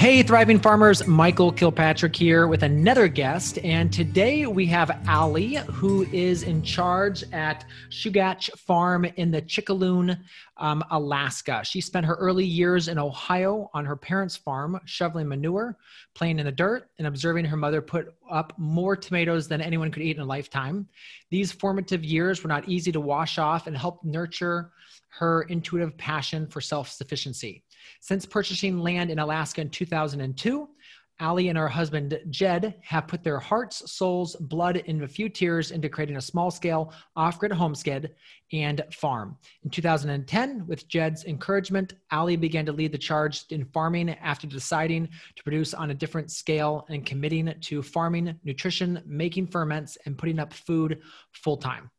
Hey, thriving farmers, Michael Kilpatrick here with another guest. And today we have Allie, who is in charge at Chugach Farm in the Chickaloon, um, Alaska. She spent her early years in Ohio on her parents' farm, shoveling manure, playing in the dirt, and observing her mother put up more tomatoes than anyone could eat in a lifetime. These formative years were not easy to wash off and helped nurture her intuitive passion for self sufficiency. Since purchasing land in Alaska in 2002, Allie and her husband Jed have put their hearts, souls, blood, and a few tears into creating a small scale off grid homestead and farm. In 2010, with Jed's encouragement, Allie began to lead the charge in farming after deciding to produce on a different scale and committing to farming, nutrition, making ferments, and putting up food full time.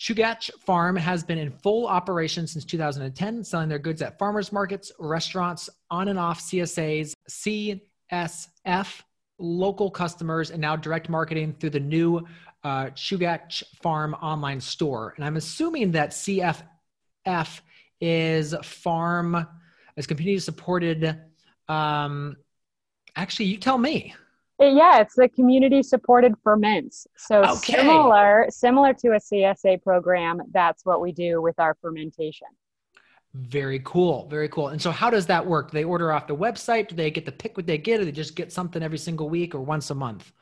Chugach Farm has been in full operation since 2010, selling their goods at farmers markets, restaurants, on and off CSAs, CSF, local customers, and now direct marketing through the new uh, Chugach Farm online store. And I'm assuming that CFF is farm, is community supported. Um, actually, you tell me yeah, it's the community supported ferments. So okay. similar similar to a CSA program, that's what we do with our fermentation. Very cool. Very cool. And so how does that work? Do they order off the website? Do they get to pick what they get or they just get something every single week or once a month?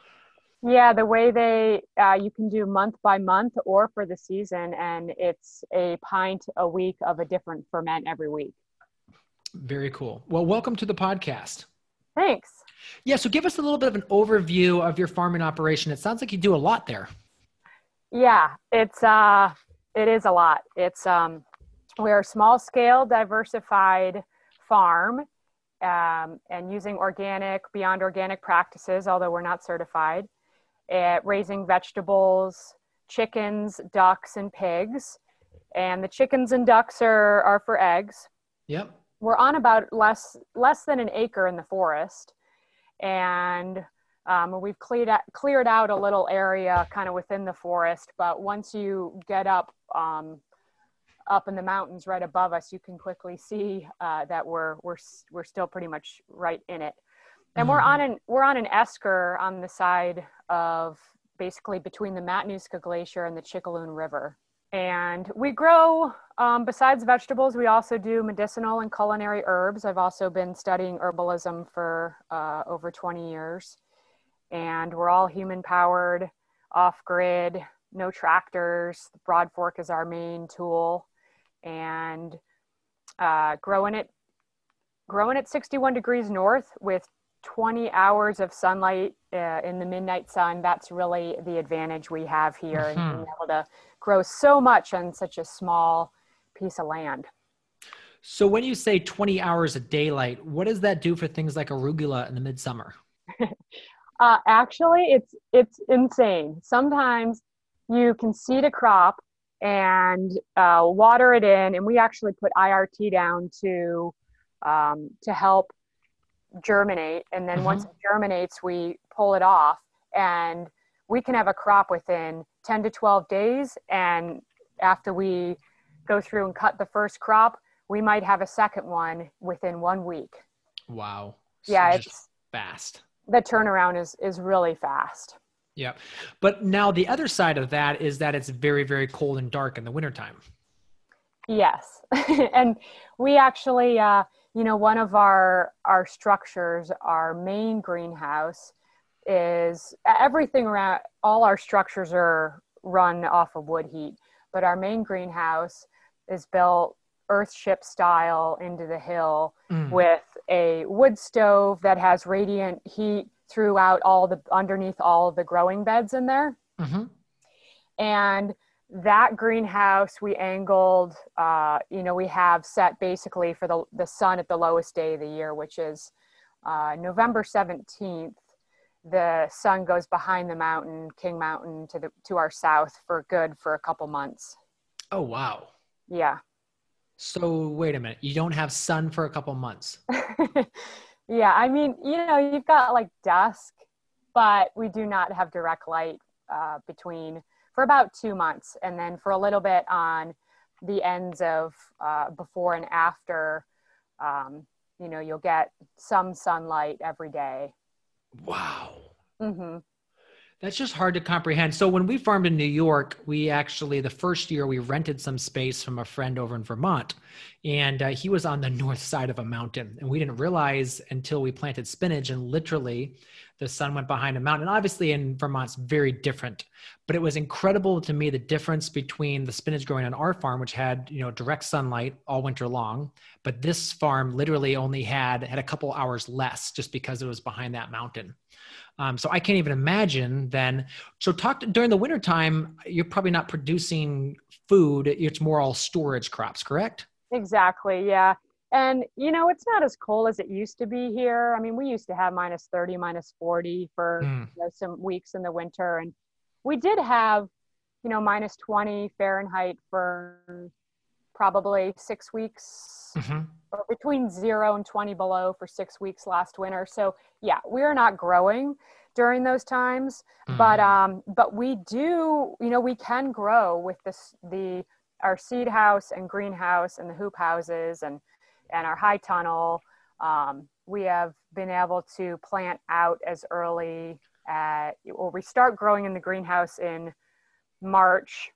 Yeah, the way they uh, you can do month by month or for the season and it's a pint a week of a different ferment every week. Very cool. Well, welcome to the podcast. Thanks. Yeah, so give us a little bit of an overview of your farming operation. It sounds like you do a lot there. Yeah, it's uh it is a lot. It's um we're a small scale diversified farm um, and using organic beyond organic practices although we're not certified at raising vegetables chickens ducks and pigs and the chickens and ducks are are for eggs yep we're on about less less than an acre in the forest and um, we've cleared out, cleared out a little area kind of within the forest. But once you get up um, up in the mountains right above us, you can quickly see uh, that we're we're we're still pretty much right in it. And mm-hmm. we're on an we're on an esker on the side of basically between the Matanuska Glacier and the Chickaloon River. And we grow, um, besides vegetables, we also do medicinal and culinary herbs. I've also been studying herbalism for uh, over 20 years. And we're all human powered, off grid, no tractors. The broad fork is our main tool. And uh, growing it growing at 61 degrees north with 20 hours of sunlight uh, in the midnight sun that's really the advantage we have here and being able to grow so much on such a small piece of land. So when you say 20 hours of daylight, what does that do for things like arugula in the midsummer? uh, actually, it's it's insane. Sometimes you can seed a crop and uh, water it in, and we actually put IRT down to um, to help germinate. And then mm-hmm. once it germinates, we pull it off, and we can have a crop within 10 to 12 days. And after we go through and cut the first crop, we might have a second one within one week. Wow. So yeah, it's fast. The turnaround is is really fast. Yeah. But now the other side of that is that it's very, very cold and dark in the wintertime. Yes. and we actually uh, you know, one of our our structures, our main greenhouse, is everything around all our structures are run off of wood heat but our main greenhouse is built earthship style into the hill mm. with a wood stove that has radiant heat throughout all the underneath all the growing beds in there mm-hmm. and that greenhouse we angled uh, you know we have set basically for the, the sun at the lowest day of the year which is uh, november 17th the sun goes behind the mountain, King Mountain, to the to our south for good for a couple months. Oh, wow. Yeah. So wait a minute. You don't have sun for a couple months. yeah. I mean, you know, you've got like dusk, but we do not have direct light uh, between for about two months. And then for a little bit on the ends of uh, before and after, um, you know, you'll get some sunlight every day. Wow. Mm-hmm. That's just hard to comprehend. So when we farmed in New York, we actually the first year we rented some space from a friend over in Vermont, and uh, he was on the north side of a mountain, and we didn't realize until we planted spinach, and literally the sun went behind a mountain. And obviously in Vermont's very different, but it was incredible to me the difference between the spinach growing on our farm, which had you know direct sunlight all winter long, but this farm literally only had had a couple hours less just because it was behind that mountain. Um, so I can't even imagine then. So talk to, during the wintertime, you're probably not producing food. It's more all storage crops, correct? Exactly. Yeah. And you know, it's not as cold as it used to be here. I mean, we used to have minus 30, minus 40 for mm. you know, some weeks in the winter. And we did have, you know, minus 20 Fahrenheit for probably six weeks, mm-hmm. or between zero and 20 below for six weeks last winter. So yeah, we're not growing during those times, mm-hmm. but um, but we do, you know, we can grow with this the our seed house and greenhouse and the hoop houses and and our high tunnel. Um, we have been able to plant out as early at well, we start growing in the greenhouse in March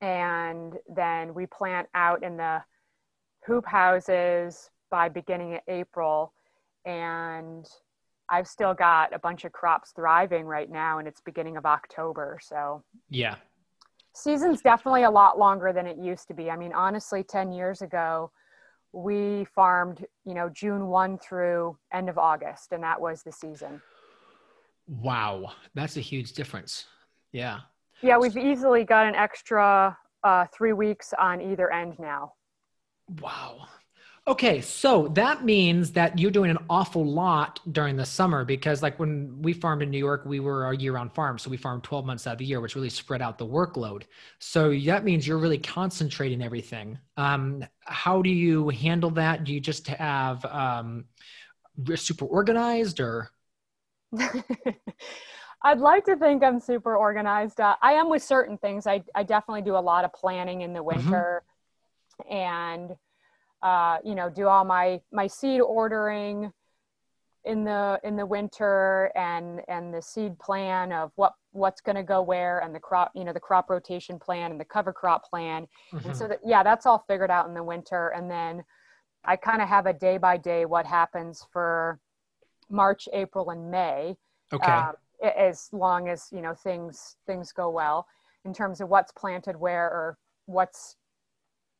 and then we plant out in the hoop houses by beginning of April. And I've still got a bunch of crops thriving right now, and it's beginning of October. So, yeah. Season's definitely a lot longer than it used to be. I mean, honestly, 10 years ago, we farmed, you know, June 1 through end of August, and that was the season. Wow. That's a huge difference. Yeah. Yeah, we've easily got an extra uh, three weeks on either end now. Wow. Okay, so that means that you're doing an awful lot during the summer because, like, when we farmed in New York, we were a year round farm. So we farmed 12 months out of the year, which really spread out the workload. So that means you're really concentrating everything. Um, how do you handle that? Do you just have um, super organized or? I'd like to think I'm super organized. Uh, I am with certain things. I, I definitely do a lot of planning in the mm-hmm. winter mm-hmm. And, uh, you know, do all my, my seed ordering in the, in the winter and, and the seed plan of what, what's going to go where and the crop, you know, the crop rotation plan and the cover crop plan. Mm-hmm. And so that, yeah, that's all figured out in the winter. And then I kind of have a day by day what happens for March, April, and May. Okay. Um, as long as you know things things go well in terms of what's planted where or what's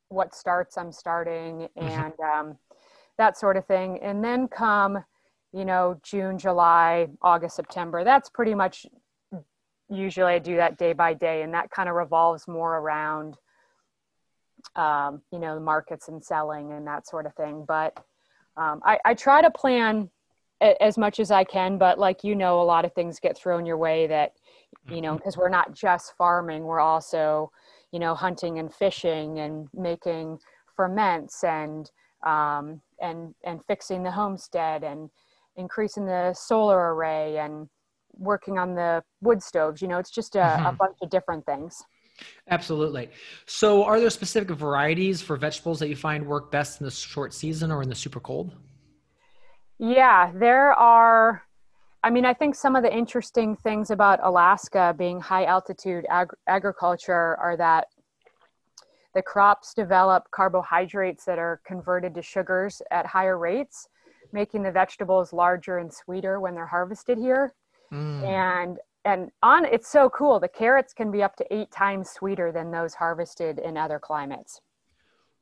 what starts i'm starting mm-hmm. and um, that sort of thing and then come you know june july august september that's pretty much usually i do that day by day and that kind of revolves more around um, you know the markets and selling and that sort of thing but um, I, I try to plan as much as I can, but like you know, a lot of things get thrown your way that you know because mm-hmm. we're not just farming; we're also you know hunting and fishing and making ferments and um, and and fixing the homestead and increasing the solar array and working on the wood stoves. You know, it's just a, mm-hmm. a bunch of different things. Absolutely. So, are there specific varieties for vegetables that you find work best in the short season or in the super cold? Yeah, there are. I mean, I think some of the interesting things about Alaska being high altitude ag- agriculture are that the crops develop carbohydrates that are converted to sugars at higher rates, making the vegetables larger and sweeter when they're harvested here. Mm. And and on it's so cool. The carrots can be up to eight times sweeter than those harvested in other climates.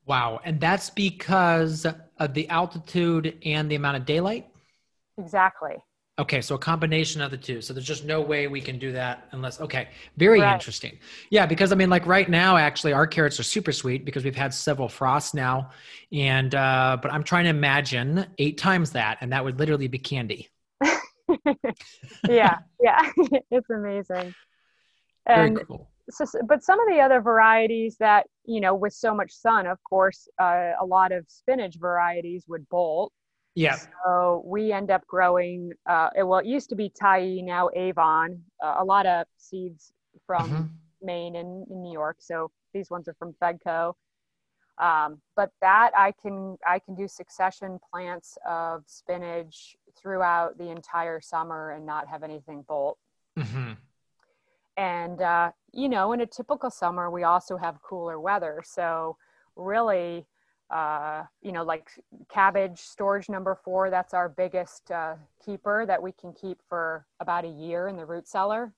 Wow. And that's because of the altitude and the amount of daylight? Exactly. Okay, so a combination of the two. So there's just no way we can do that unless okay. Very right. interesting. Yeah, because I mean like right now actually our carrots are super sweet because we've had several frosts now and uh but I'm trying to imagine 8 times that and that would literally be candy. yeah, yeah. it's amazing. And Very cool so, but some of the other varieties that you know with so much sun of course uh, a lot of spinach varieties would bolt yeah so we end up growing uh, well it used to be Tyee, now avon uh, a lot of seeds from mm-hmm. maine and, and, new york so these ones are from fedco um, but that i can i can do succession plants of spinach throughout the entire summer and not have anything bolt mm-hmm. and uh, you know, in a typical summer, we also have cooler weather. So, really, uh, you know, like cabbage storage number four, that's our biggest uh, keeper that we can keep for about a year in the root cellar.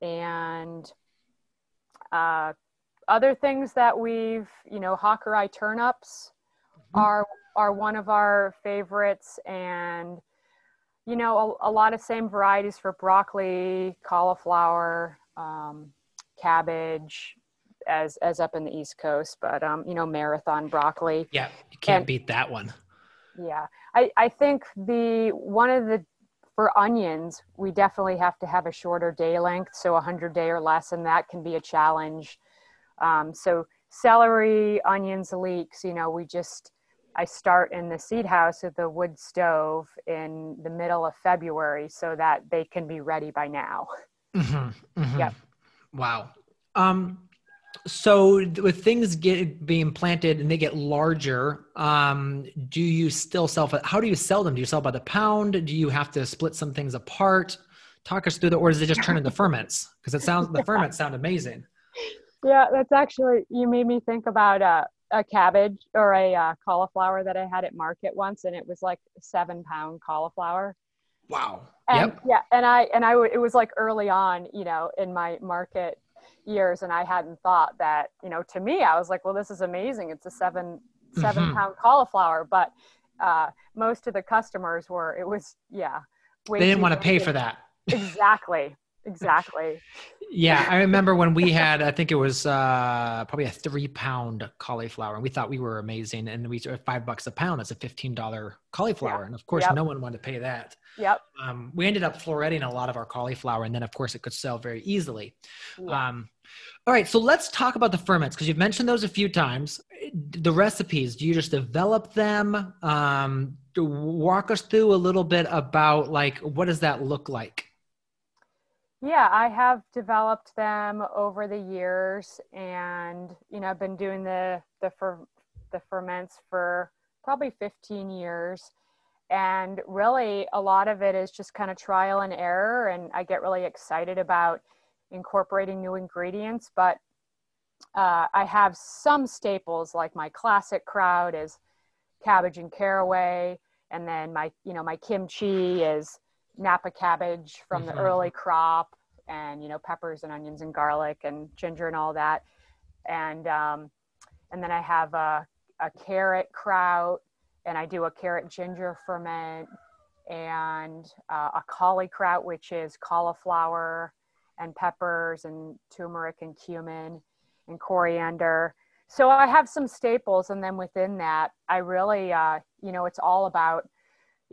And uh, other things that we've, you know, Hakurei turnips mm-hmm. are are one of our favorites, and you know, a, a, lot of same varieties for broccoli, cauliflower, um, cabbage, as as up in the East Coast. But um, you know, marathon broccoli. Yeah, you can't and, beat that one. Yeah, I I think the one of the for onions, we definitely have to have a shorter day length, so a hundred day or less, and that can be a challenge. Um, so celery, onions, leeks, you know, we just I start in the seed house with the wood stove in the middle of February so that they can be ready by now. Mm-hmm, mm-hmm. Yep. Wow. Um, so with things get being planted and they get larger, um, do you still sell? How do you sell them? Do you sell by the pound? Do you have to split some things apart? Talk us through the, or does it just turn into ferments? Because it sounds the ferments sound amazing. Yeah, that's actually you made me think about uh, a cabbage or a uh, cauliflower that I had at market once, and it was like seven pound cauliflower. Wow. And, yep. Yeah, and I and I it was like early on, you know, in my market years, and I hadn't thought that, you know, to me, I was like, well, this is amazing. It's a seven 7 mm-hmm. pound cauliflower, but uh, most of the customers were it was yeah. They didn't want to pay for that. Exactly exactly. yeah, I remember when we had, I think it was uh, probably a three pound cauliflower, and we thought we were amazing. And we were five bucks a pound. That's a fifteen dollar cauliflower, yeah. and of course, yep. no one wanted to pay that. Yep. Um, we ended up floretting a lot of our cauliflower, and then of course it could sell very easily. Yeah. Um, all right, so let's talk about the ferments because you've mentioned those a few times. The recipes, do you just develop them? Um, walk us through a little bit about like what does that look like? Yeah, I have developed them over the years, and you know, I've been doing the the fer, the ferments for probably 15 years, and really a lot of it is just kind of trial and error, and I get really excited about incorporating new ingredients. But uh, I have some staples, like my classic kraut is cabbage and caraway, and then my you know my kimchi is Napa cabbage from mm-hmm. the early crop and you know peppers and onions and garlic and ginger and all that and um, and then I have a, a carrot kraut and I do a carrot ginger ferment and uh, a cauli-kraut which is cauliflower and peppers and turmeric and cumin and coriander so I have some staples and then within that I really uh, you know it's all about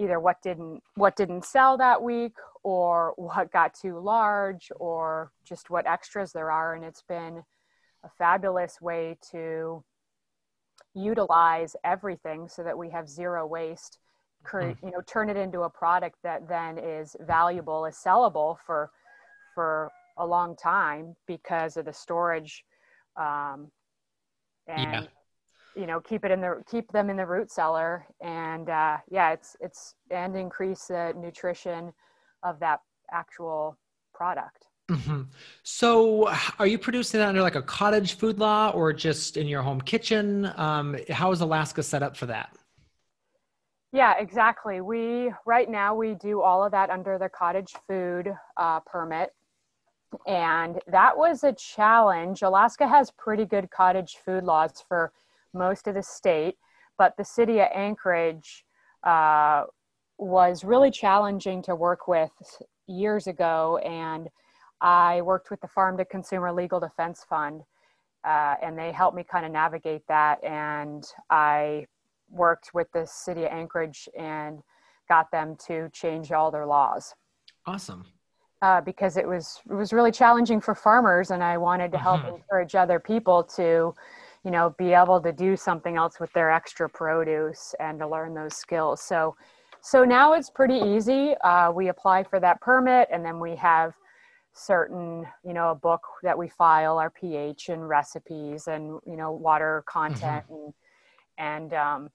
either what didn't what didn't sell that week or what got too large or just what extras there are and it's been a fabulous way to utilize everything so that we have zero waste create mm-hmm. you know turn it into a product that then is valuable is sellable for for a long time because of the storage um, and yeah you know keep it in the keep them in the root cellar. And uh, yeah it's it's and increase the nutrition of that actual product. Mm-hmm. so are you producing that under like a cottage food law or just in your home kitchen? Um, how is alaska set up for that? Yeah exactly. We right now we do all of that under the cottage food uh, permit. And that was a challenge. Alaska has pretty good cottage food laws for most of the state, but the city of Anchorage uh, was really challenging to work with years ago. And I worked with the Farm to Consumer Legal Defense Fund, uh, and they helped me kind of navigate that. And I worked with the city of Anchorage and got them to change all their laws. Awesome. uh, because it was it was really challenging for farmers, and I wanted to help mm-hmm. encourage other people to, you know, be able to do something else with their extra produce and to learn those skills. So, so now it's pretty easy. Uh, we apply for that permit, and then we have certain you know a book that we file our ph and recipes and you know water content mm-hmm. and and um,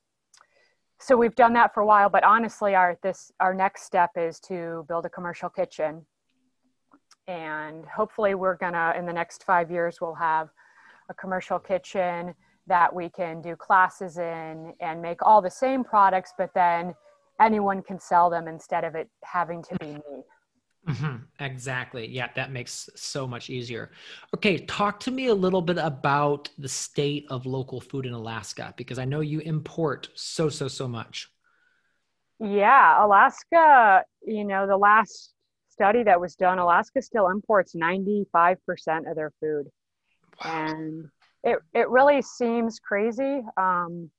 so we've done that for a while but honestly our this our next step is to build a commercial kitchen and hopefully we're gonna in the next five years we'll have a commercial kitchen that we can do classes in and make all the same products but then anyone can sell them instead of it having to be me Mm-hmm. Exactly. Yeah, that makes so much easier. Okay, talk to me a little bit about the state of local food in Alaska because I know you import so, so, so much. Yeah, Alaska, you know, the last study that was done, Alaska still imports 95% of their food. Wow. And it, it really seems crazy. Um,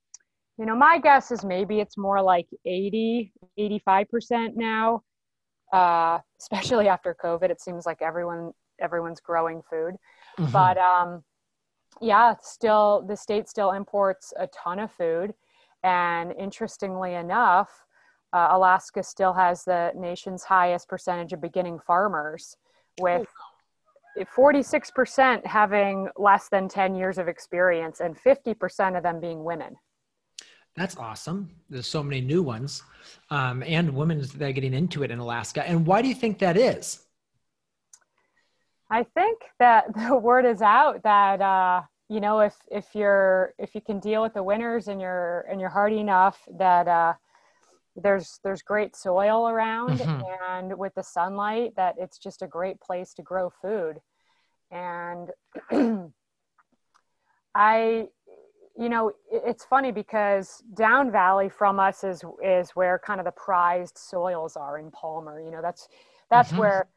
you know, my guess is maybe it's more like 80, 85% now uh, especially after COVID. It seems like everyone everyone's growing food, mm-hmm. but um, yeah, still the state still imports a ton of food, and interestingly enough, uh, Alaska still has the nation's highest percentage of beginning farmers, with. 46% having less than 10 years of experience and 50% of them being women. That's awesome. There's so many new ones, um, and women that are getting into it in Alaska. And why do you think that is? I think that the word is out that uh, you know if if you're if you can deal with the winters and you're and you're hardy enough that uh, there's there's great soil around mm-hmm. and with the sunlight that it's just a great place to grow food. And I you know it's funny because down valley from us is is where kind of the prized soils are in palmer you know that's that's mm-hmm. where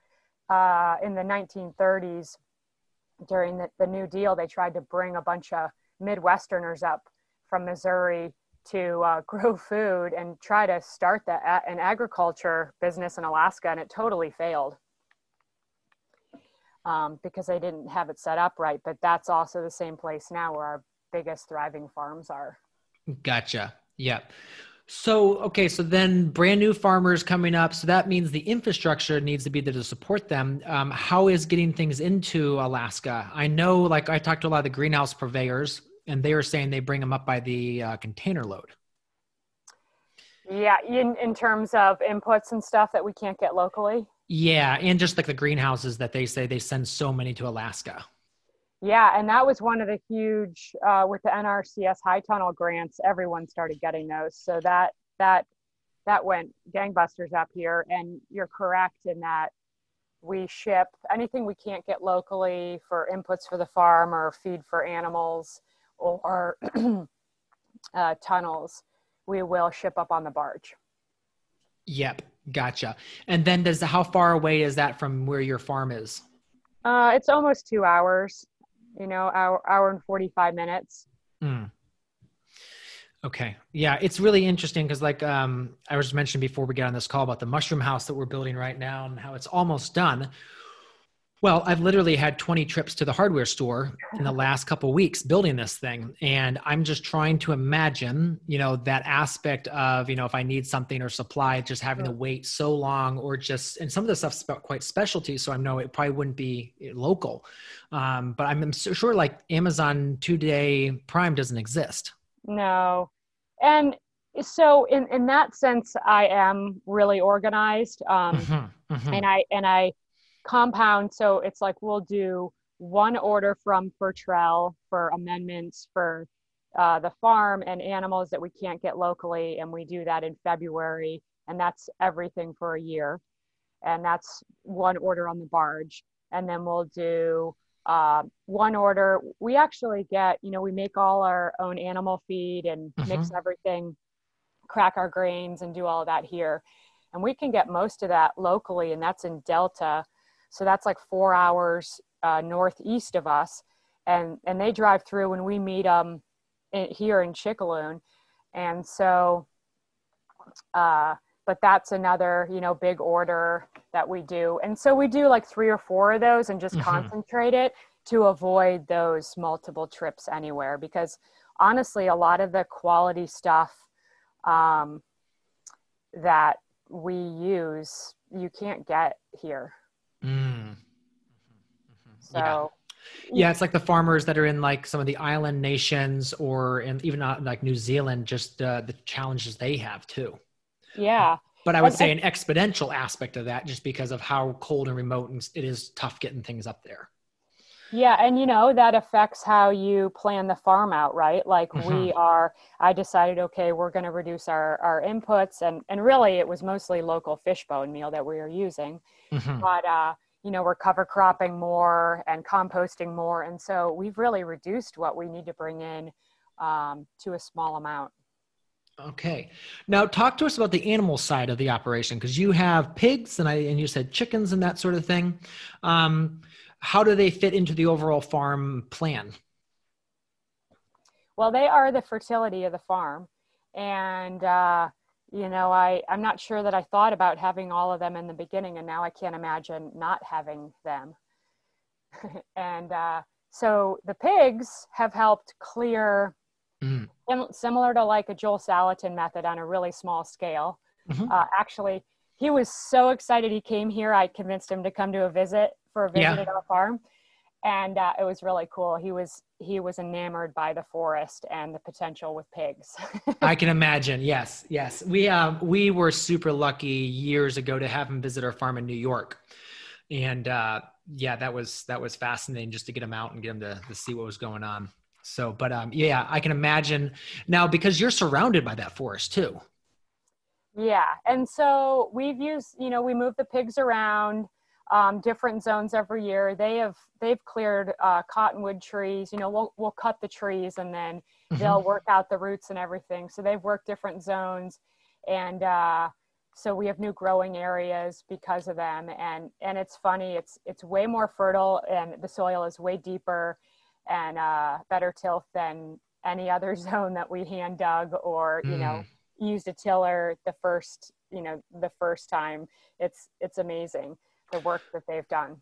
uh, in the 1930s during the, the new deal they tried to bring a bunch of midwesterners up from missouri to uh, grow food and try to start the, an agriculture business in alaska and it totally failed um, because they didn't have it set up right but that's also the same place now where our biggest thriving farms are. Gotcha. Yeah. So, okay, so then brand new farmers coming up. So that means the infrastructure needs to be there to support them. Um, how is getting things into Alaska? I know, like, I talked to a lot of the greenhouse purveyors, and they were saying they bring them up by the uh, container load. Yeah, in, in terms of inputs and stuff that we can't get locally. Yeah, and just like the greenhouses that they say they send so many to Alaska. Yeah, and that was one of the huge uh, with the NRCS high tunnel grants. Everyone started getting those, so that that that went gangbusters up here. And you're correct in that we ship anything we can't get locally for inputs for the farm or feed for animals or uh, tunnels. We will ship up on the barge. Yep, gotcha. And then does how far away is that from where your farm is? Uh, it's almost two hours you know, hour, hour and 45 minutes. Mm. Okay. Yeah, it's really interesting because, like um, I was mentioning before we get on this call about the mushroom house that we're building right now and how it's almost done. Well, I've literally had 20 trips to the hardware store in the last couple weeks building this thing. And I'm just trying to imagine, you know, that aspect of, you know, if I need something or supply, just having to wait so long or just, and some of the stuff's quite specialty. So I know it probably wouldn't be local. Um, but I'm sure like Amazon two day prime doesn't exist. No. And so in, in that sense, I am really organized. Um, mm-hmm, mm-hmm. and I, and I, compound. So it's like we'll do one order from Fertrell for amendments for uh, the farm and animals that we can't get locally. And we do that in February. And that's everything for a year. And that's one order on the barge. And then we'll do uh, one order. We actually get, you know, we make all our own animal feed and mm-hmm. mix everything, crack our grains, and do all that here. And we can get most of that locally, and that's in Delta. So that's like four hours uh, northeast of us. And, and they drive through and we meet them in, here in Chickaloon. And so, uh, but that's another you know big order that we do and so we do like three or four of those and just mm-hmm. concentrate it to avoid those multiple trips anywhere because honestly a lot of the quality stuff um, that we use you can't get here. So yeah. yeah. it's like the farmers that are in like some of the island nations or in even not like new zealand just uh, the challenges they have too yeah but i would say an exponential aspect of that just because of how cold and remote and it is tough getting things up there yeah, and you know that affects how you plan the farm out, right? Like mm-hmm. we are I decided okay, we're going to reduce our our inputs and and really it was mostly local fish bone meal that we were using. Mm-hmm. But uh you know, we're cover cropping more and composting more and so we've really reduced what we need to bring in um, to a small amount. Okay. Now talk to us about the animal side of the operation because you have pigs and I and you said chickens and that sort of thing. Um, how do they fit into the overall farm plan? Well, they are the fertility of the farm. And, uh, you know, I, I'm not sure that I thought about having all of them in the beginning, and now I can't imagine not having them. and uh, so the pigs have helped clear, mm. similar to like a Joel Salatin method on a really small scale. Mm-hmm. Uh, actually, he was so excited he came here. I convinced him to come to a visit for a visit yeah. at our farm and uh, it was really cool. He was he was enamored by the forest and the potential with pigs. I can imagine. Yes yes. We uh, we were super lucky years ago to have him visit our farm in new york. And uh, yeah that was that was fascinating just to get him out and get him to, to see what was going on. So but um, yeah i can imagine. Now because you're surrounded by that forest too. Yeah. And so we've used you know we move the pigs around um, different zones every year. They have they've cleared uh, cottonwood trees. You know, we'll we'll cut the trees and then mm-hmm. they'll work out the roots and everything. So they've worked different zones, and uh, so we have new growing areas because of them. And and it's funny. It's it's way more fertile and the soil is way deeper and uh, better tilth than any other zone that we hand dug or you mm. know used a tiller the first you know the first time. It's it's amazing the work that they've done.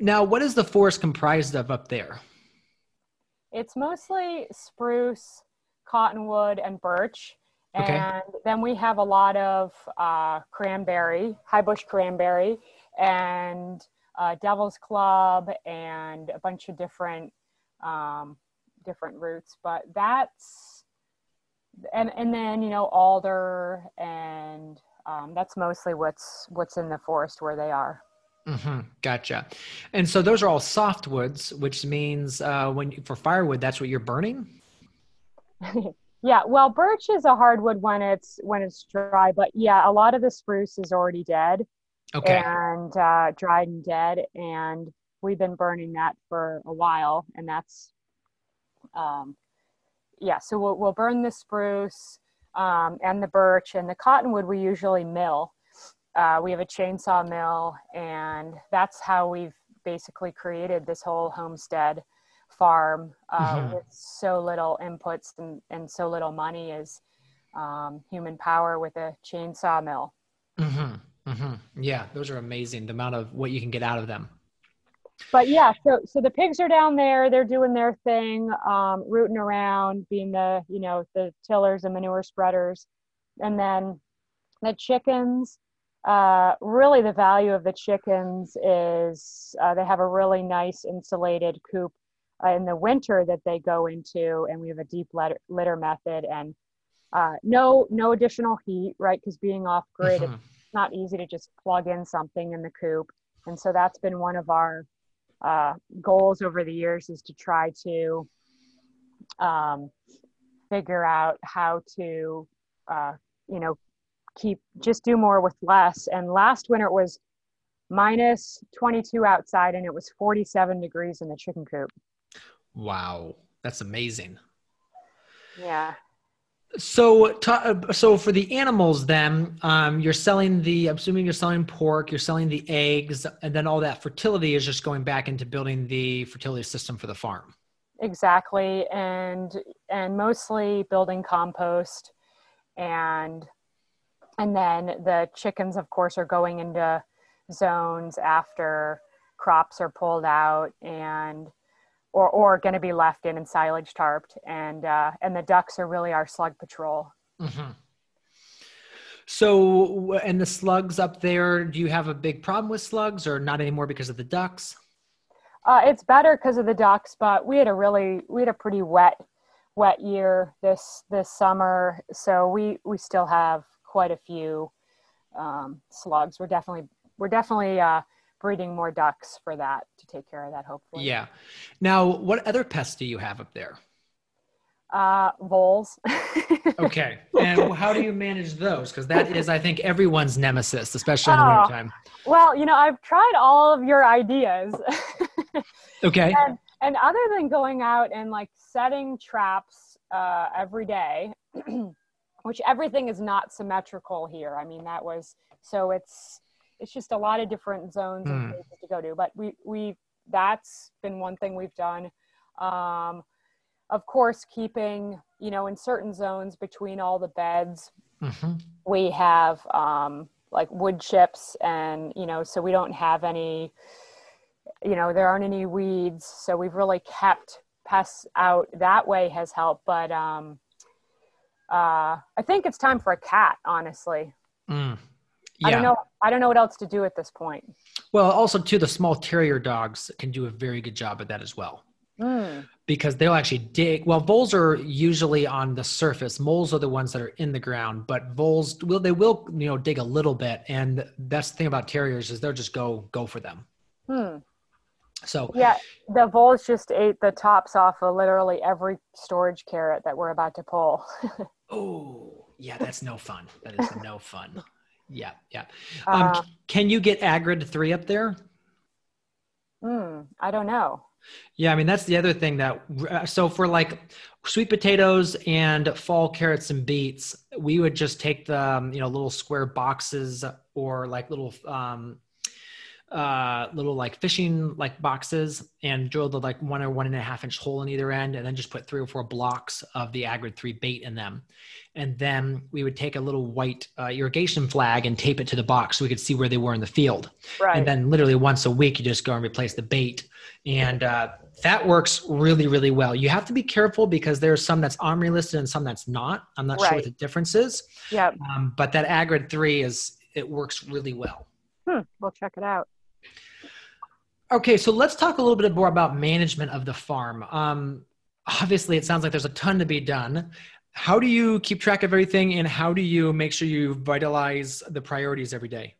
Now, what is the forest comprised of up there? It's mostly spruce, cottonwood, and birch. Okay. And then we have a lot of uh, cranberry, high bush cranberry, and uh, Devil's Club, and a bunch of different um, different roots. But that's and and then you know alder, and um, that's mostly what's what's in the forest where they are. Mm-hmm. Gotcha. And so those are all softwoods, which means uh, when for firewood, that's what you're burning. yeah. Well, birch is a hardwood when it's when it's dry, but yeah, a lot of the spruce is already dead. Okay. And uh, dried and dead, and we've been burning that for a while, and that's, um, yeah. So we'll we'll burn the spruce um, and the birch and the cottonwood. We usually mill uh, we have a chainsaw mill, and that's how we've basically created this whole homestead farm uh, mm-hmm. with so little inputs and, and so little money is um, human power with a chainsaw mill. Mm-hmm. Mm-hmm. Yeah, those are amazing. The amount of what you can get out of them. But yeah, so so the pigs are down there. They're doing their thing, um, rooting around, being the you know the tillers and manure spreaders, and then the chickens uh, really the value of the chickens is uh, they have a really nice insulated coop uh, in the winter that they go into and we have a deep litter, litter method and uh, no no additional heat right because being off grid mm-hmm. it's not easy to just plug in something in the coop and so that's been one of our uh, goals over the years is to try to um, figure out how to uh, you know keep just do more with less. And last winter it was minus 22 outside and it was 47 degrees in the chicken coop. Wow, that's amazing. Yeah. So, so for the animals, then um, you're selling the. I'm assuming you're selling pork. You're selling the eggs, and then all that fertility is just going back into building the fertility system for the farm. Exactly, and and mostly building compost, and and then the chickens, of course, are going into zones after crops are pulled out and or or going to be left in and silage tarped. And uh, and the ducks are really our slug patrol. Mm-hmm. so and the slugs up there do you have a big problem with slugs or not anymore because of the ducks? Uh, it's better because of the ducks but we had a really we had a pretty wet wet year this this summer. So we we still have quite a few um, slugs. We're definitely we're definitely uh, breeding more ducks for that to take care of that hopefully. Yeah. Now what other pests do you have up there? Uh voles. Okay. And how do you manage those? Because that is i think everyone's nemesis especially in the oh, wintertime. Well you know i've tried all of your ideas. Okay. And, and other than going out and like setting traps uh, every day which everything is not symmetrical here i mean that was so it's it's just a lot of different zones and places to go to. But we we that's been one thing we've done. Um, of course, keeping you know in certain zones between all the beds, mm-hmm. we have um, like wood chips, and you know so we don't have any. You know there aren't any weeds, so we've really kept pests out that way has helped. But um, uh, I think it's time for a cat, honestly. Mm yeah. I don't know. I don't know what else to do at this point. Well, also too, the small terrier dogs can do a very good job at that as well. Mm. Because they'll actually dig. Well, voles are usually on the surface. Moles are the ones that are in the ground, but voles will they will you know dig a little bit. And that's the thing about terriers is they'll just go go for them. Hmm. So yeah, the voles just ate the tops off of literally every storage carrot that we're about to pull. oh yeah, that's no fun. That is no fun. Yeah, yeah. Um, uh, can you get Agrid three up there? Hmm, I don't know. Yeah, I mean that's the other thing that uh, so for like sweet potatoes and fall carrots and beets, we would just take the um, you know little square boxes or like little um, uh, little like fishing like boxes and drill the like one or one and a half inch hole in either end and then just put three or four blocks of the agrid 3 bait in them. And then we would take a little white uh, irrigation flag and tape it to the box so we could see where they were in the field. Right. and then literally once a week you just go and replace the bait. And uh, that works really really well. You have to be careful because there's some that's OMRI listed and some that's not. I'm not right. sure what the difference is. Yeah um, but that agrid 3 is it works really well. Hmm. we'll check it out Okay, so let's talk a little bit more about management of the farm. Um, obviously, it sounds like there's a ton to be done. How do you keep track of everything, and how do you make sure you vitalize the priorities every day?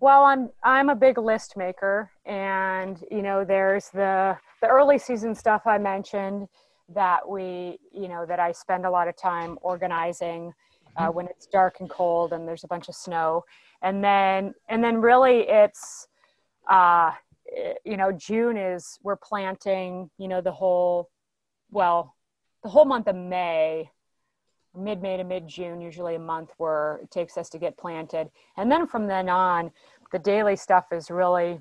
Well, I'm I'm a big list maker, and you know, there's the the early season stuff I mentioned that we, you know, that I spend a lot of time organizing uh, mm-hmm. when it's dark and cold and there's a bunch of snow, and then and then really it's uh, you know june is we're planting you know the whole well the whole month of may mid may to mid june usually a month where it takes us to get planted. And then from then on the daily stuff is really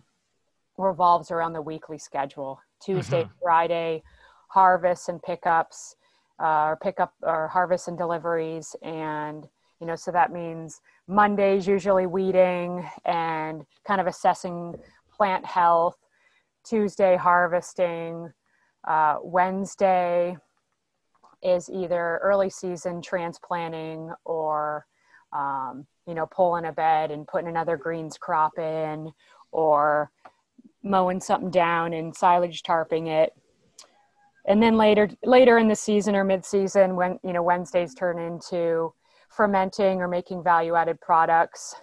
revolves around the weekly schedule. Tuesday mm-hmm. friday harvests and pickups uh, or pickup or harvest and deliveries. And you know so that means mondays usually weeding and kind of assessing plant health, Tuesday harvesting, uh, Wednesday is either early season transplanting or um, you know pulling a bed and putting another greens crop in or mowing something down and silage tarping it. And then later later in the season or mid-season when you know wednesdays turn into fermenting or making value added products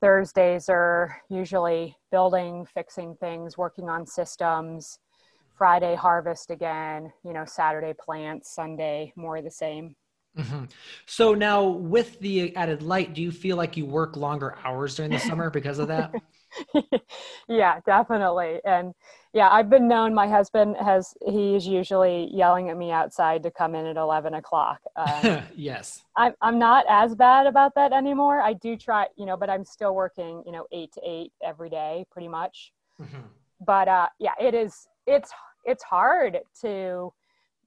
Thursdays are usually building, fixing things, working on systems. Friday harvest again, you know, Saturday plants, Sunday more the same. Mm-hmm. So now with the added light, do you feel like you work longer hours during the summer because of that? yeah, definitely. And yeah, I've been known. My husband has. He's usually yelling at me outside to come in at eleven o'clock. Um, yes. I'm I'm not as bad about that anymore. I do try, you know, but I'm still working, you know, eight to eight every day, pretty much. Mm-hmm. But uh, yeah, it is. It's it's hard to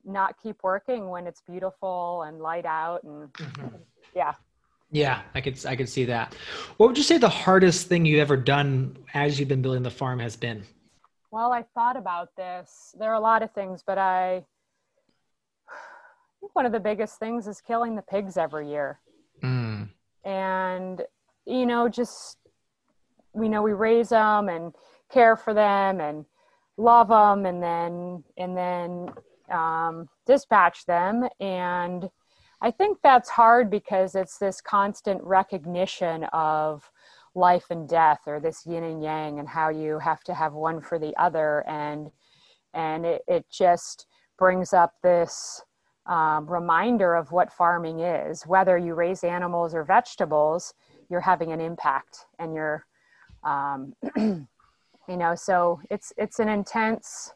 not keep working when it's beautiful and light out and mm-hmm. yeah Yeah, I could I could see that. What would you say the hardest thing you've ever done as you've been building the farm has been? Well, I thought about this. There are a lot of things, but I, I think one of the biggest things is killing the pigs every year. Mm. And you know, just you know, we raise them and care for them and love them, and then and then um, dispatch them and I think that's hard because it's this constant recognition of life and death or this yin and yang and how you have to have one for the other. And and it, it just brings up this um, reminder of what farming is. Whether you raise animals or vegetables you're having an impact and you're um, you know so it's it's an intense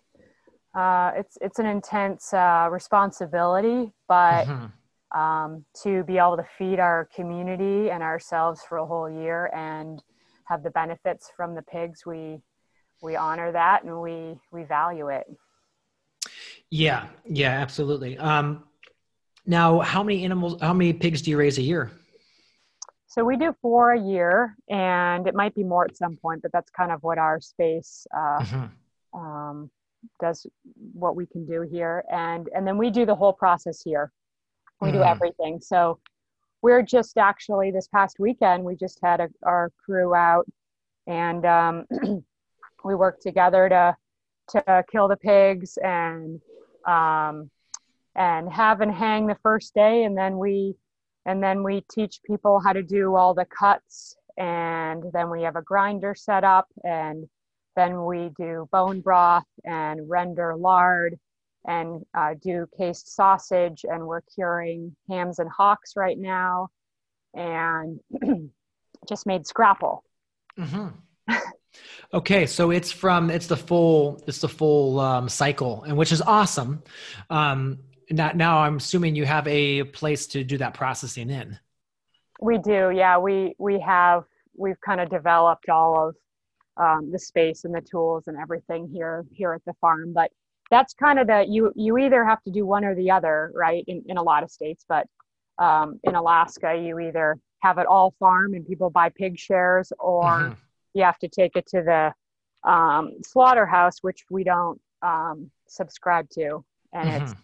uh, it's it's an intense uh, responsibility but mm-hmm um, to be able to feed our community and ourselves for a whole year and have the benefits from the pigs we we honor that and we we value it. Yeah yeah absolutely. Um, now how many animals how many pigs do you raise a year? So we do four a year and it might be more at some point but that's kind of what our space uh, mm-hmm. um, does what we can do here. And and then we do the whole process here we do mm-hmm. everything. So we're just actually this past weekend we just had a, our crew out and um, we worked together to to kill the pigs and um, and have and hang the first day. And then we and then we teach people how to do all the cuts. And then we have a grinder set up and then we do bone broth and render lard and uh, do cased sausage and we're curing hams and hocks right now and just made scrapple. Mm-hmm. okay so it's from it's the full it's the full um, cycle and which is awesome. Um, now, now i'm assuming you have a place to do that processing in. We do yeah. We we have we've kind of developed all of um, the space and the tools and everything here here at the farm but that's kind of the you you either have to do one or the other right in, in a lot of states but um, in alaska you either have it all farm and people buy pig shares or mm-hmm. you have to take it to the um, slaughterhouse which we don't um, subscribe to. And mm-hmm. it's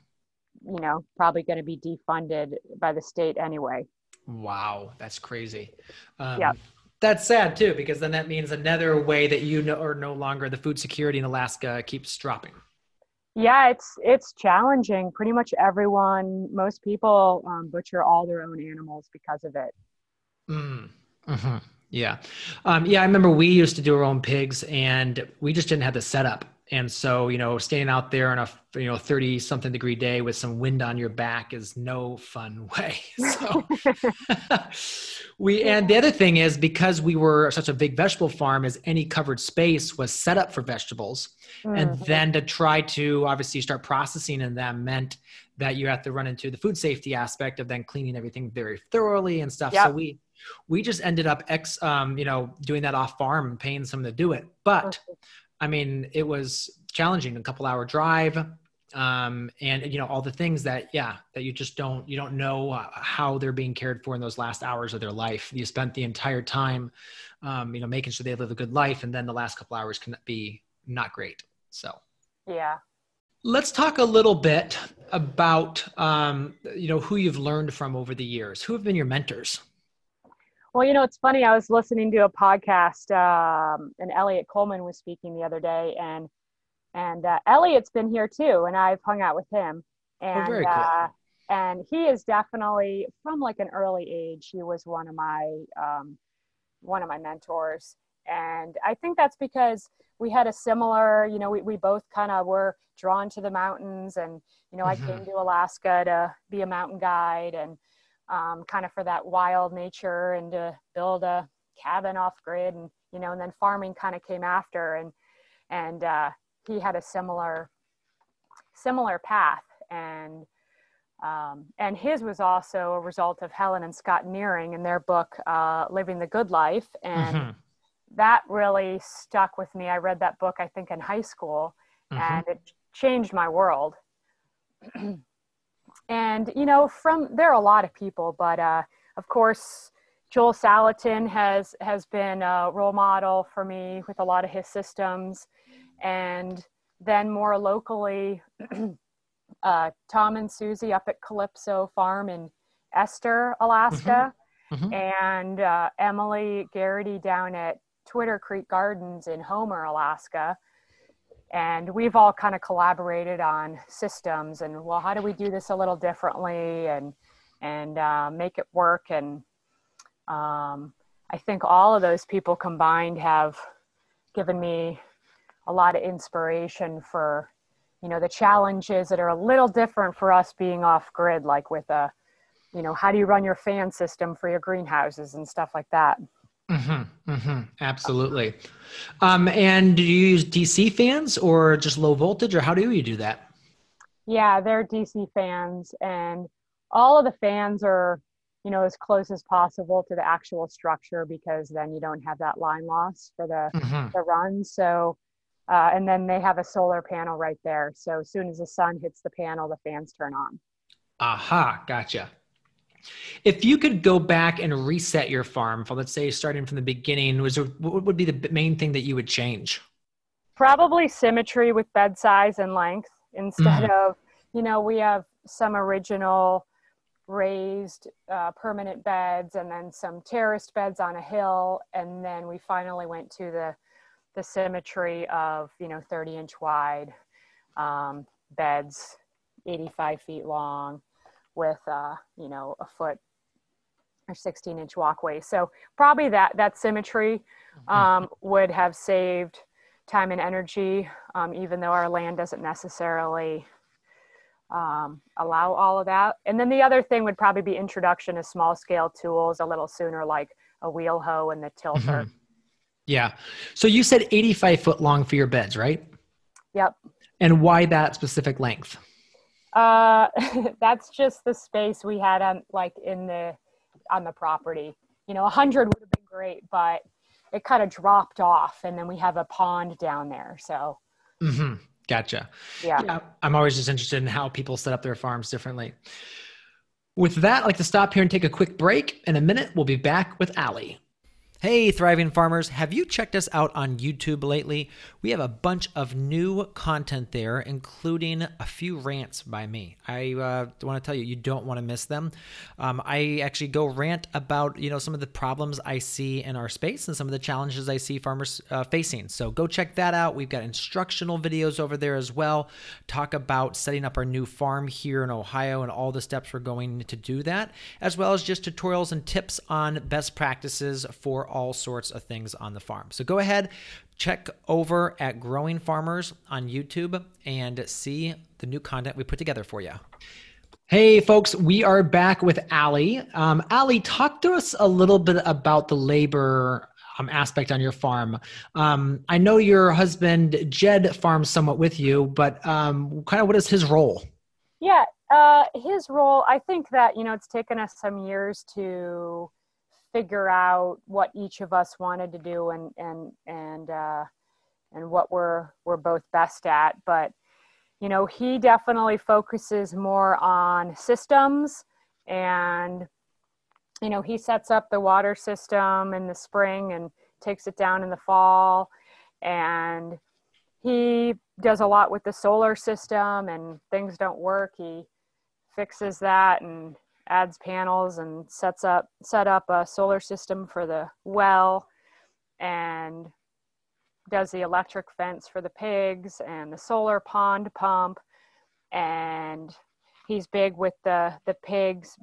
you know probably going to be defunded by the state anyway. Wow that's crazy. Um, yeah. that's sad too because then that means another way that you know are no longer the food security in alaska keeps dropping yeah it's it's challenging. Pretty much everyone most people um, butcher all their own animals because of it. Mm. yeah. Um, yeah i remember we used to do our own pigs and we just didn't have the setup and so you know staying out there on a you know 30 something degree day with some wind on your back is no fun way. So we and the other thing is because we were such a big vegetable farm as any covered space was set up for vegetables. Mm-hmm. and then to try to obviously start processing in them meant that you have to run into the food safety aspect of then cleaning everything very thoroughly and stuff. Yep. so we we just ended up ex um, you know doing that off farm and paying someone to do it. But I mean, it was challenging, a couple hour drive, um, and you know all the things that yeah that you just don't you don't know uh, how they're being cared for in those last hours of their life. You spent the entire time, um, you know, making sure they live a good life, and then the last couple hours can be not great. So yeah. Let's talk a little bit about um, you know who you've learned from over the years. Who have been your mentors? Well, you know, it's funny. I was listening to a podcast, um, and Eliot Coleman was speaking the other day, and and uh, Eliot's been here too, and I've hung out with him, oh, and oh, cool. uh, and he is definitely from like an early age. He was one of my um, one of my mentors, and I think that's because we had a similar, you know, we we both kind of were drawn to the mountains, and you know, mm-hmm. I came mm-hmm. to Alaska to be a mountain guide, and um, kind of for that wild nature and to build a cabin off grid and you know and then farming kind of came after and and uh, he had a similar similar path and um, and his was also a result of Helen and Scott Nearing in their book uh, Living the Good Life and mm-hmm. that really stuck with me I read that book I think in high school mm-hmm. and it changed my world and you know from there are a lot of people but uh, of course Joel Salatin has has been a role model for me with a lot of his systems, and then more locally, uh, Tom and Susie up at Calypso Farm in Ester, Alaska, mm-hmm. Mm-hmm. and uh, Emily Garrity down at Twitter Creek Gardens in Homer, Alaska. And we've all kind of collaborated on systems and well, how do we do this a little differently and and uh, make it work? And um, I think all of those people combined have given me a lot of inspiration for you know the challenges that are a little different for us being off grid like with a you know how do you run your fan system for your greenhouses and stuff like that mm-hmm, mm-hmm, absolutely. Um, and do you use dc fans or just low voltage or how do you do that? Yeah they're dc fans and all of the fans are you know as close as possible to the actual structure because then you don't have that line loss for the mm-hmm. the run. So uh, and then they have a solar panel right there. So as soon as the sun hits the panel the fans turn on. Aha gotcha if you could go back and reset your farm for let's say starting from the beginning was there, what would be the main thing that you would change probably symmetry with bed size and length instead mm-hmm. of you know we have some original raised uh, permanent beds and then some terraced beds on a hill and then we finally went to the the symmetry of you know 30 inch wide um, beds 85 feet long with uh, you know a foot or 16 inch walkway so probably that that symmetry mm-hmm. um, would have saved time and energy um, even though our land doesn't necessarily um, allow all of that. And then the other thing would probably be introduction of small scale tools a little sooner, like a wheel hoe and the tilther. Mm-hmm. Yeah. So you said 85 foot long for your beds, right? Yep. And why that specific length? Uh, that's just the space we had on like in the on the property. You know, a 100 would have been great, but it kind of dropped off, and then we have a pond down there. So. Mm-hmm. Gotcha. Yeah. yeah. I'm always just interested in how people set up their farms differently. With that, I'd like to stop here and take a quick break. In a minute, we'll be back with Allie. Hey, thriving farmers, have you checked us out on YouTube lately? We have a bunch of new content there, including a few rants by me. I uh, want to tell you, you don't want to miss them. Um, I actually go rant about you know some of the problems I see in our space and some of the challenges I see farmers uh, facing. So go check that out. We've got instructional videos over there as well. Talk about setting up our new farm here in Ohio and all the steps we're going to do that, as well as just tutorials and tips on best practices for all sorts of things on the farm. So go ahead, check over at Growing Farmers on YouTube and see the new content we put together for you. Hey, folks, we are back with Allie. Um, Allie, talk to us a little bit about the labor um, aspect on your farm. Um, I know your husband, Jed, farms somewhat with you, but um, kind of what is his role? Yeah, uh, his role, I think that, you know, it's taken us some years to figure out what each of us wanted to do and and and uh, and what we're we're both best at. But you know, he definitely focuses more on systems and you know he sets up the water system in the spring and takes it down in the fall and he does a lot with the solar system and things don't work he fixes that and adds panels and sets up set up a solar system for the well and does the electric fence for the pigs and the solar pond pump. And he's big with the the pigs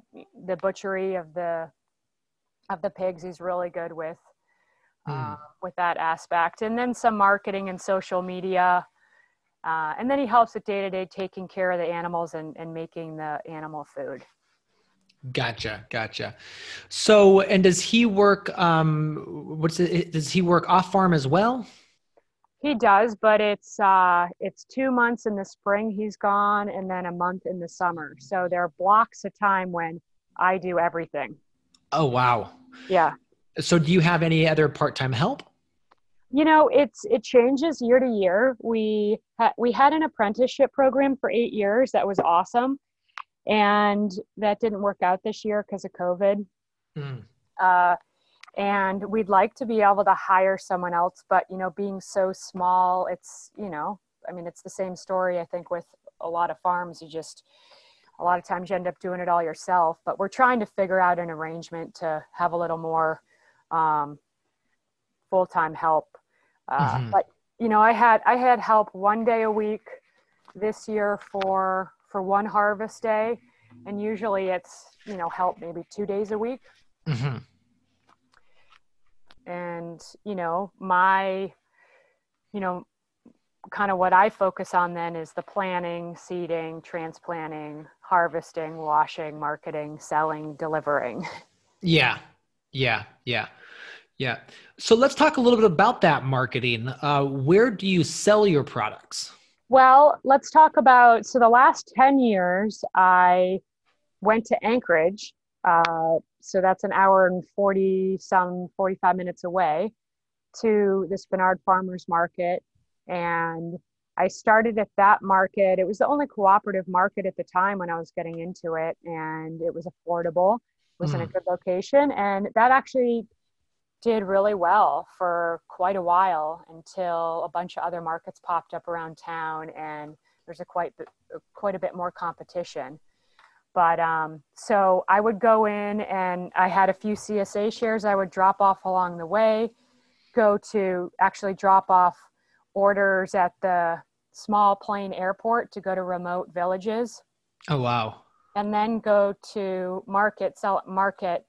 the butchery of the of the pigs he's really good with mm. uh, with that aspect. And then some marketing and social media uh, and then he helps with day-to-day taking care of the animals and, and making the animal food Gotcha, gotcha. So, and does he work? Um, what's it? Does he work off farm as well? He does, but it's uh, it's two months in the spring he's gone, and then a month in the summer. So there are blocks of time when I do everything. Oh wow! Yeah. So, do you have any other part time help? You know, it's it changes year to year. We ha- we had an apprenticeship program for eight years that was awesome and that didn't work out this year because of COVID. Mm. Uh, and we'd like to be able to hire someone else, but you know, being so small, it's you know, I mean, it's the same story. I think with a lot of farms, you just a lot of times you end up doing it all yourself. But we're trying to figure out an arrangement to have a little more um, full time help. Uh, mm-hmm. But you know, I had I had help one day a week this year for for one harvest day, and usually it's you know help maybe two days a week. Mm-hmm. And you know my you know kind of what I focus on then is the planning, seeding, transplanting, harvesting, washing, marketing, selling, delivering. Yeah, yeah, yeah. Yeah. So let's talk a little bit about that marketing. Uh, where do you sell your products? Well, let's talk about. So the last 10 years, I went to Anchorage. Uh, so that's an hour and 40 some 45 minutes away to the Spenard Farmers Market. And I started at that market. It was the only cooperative market at the time when I was getting into it, and it was affordable, it was mm. in a hmm. good location. And that actually did really well for quite a while until a bunch of other markets popped up around town and there's a quite quite a bit more competition. But um, so i would go in and i had a few csa shares i would drop off along the way go to actually drop off orders at the small plane airport to go to remote villages. Oh wow. And then go to market sell at market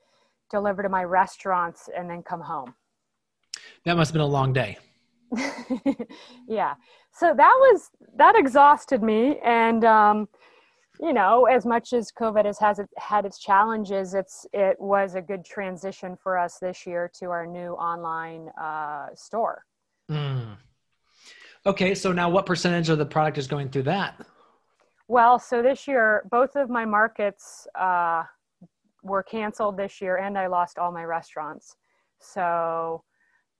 deliver to my restaurants, and then come home. That must have been a long day. yeah. So that was that exhausted me, and um, you know, as much as COVID has, has it, had its challenges, it's it was a good transition for us this year to our new online uh, store. Mm. Okay, so now what percentage of the product is going through that? Well, so this year, both of my markets uh, were canceled this year and I lost all my restaurants. So,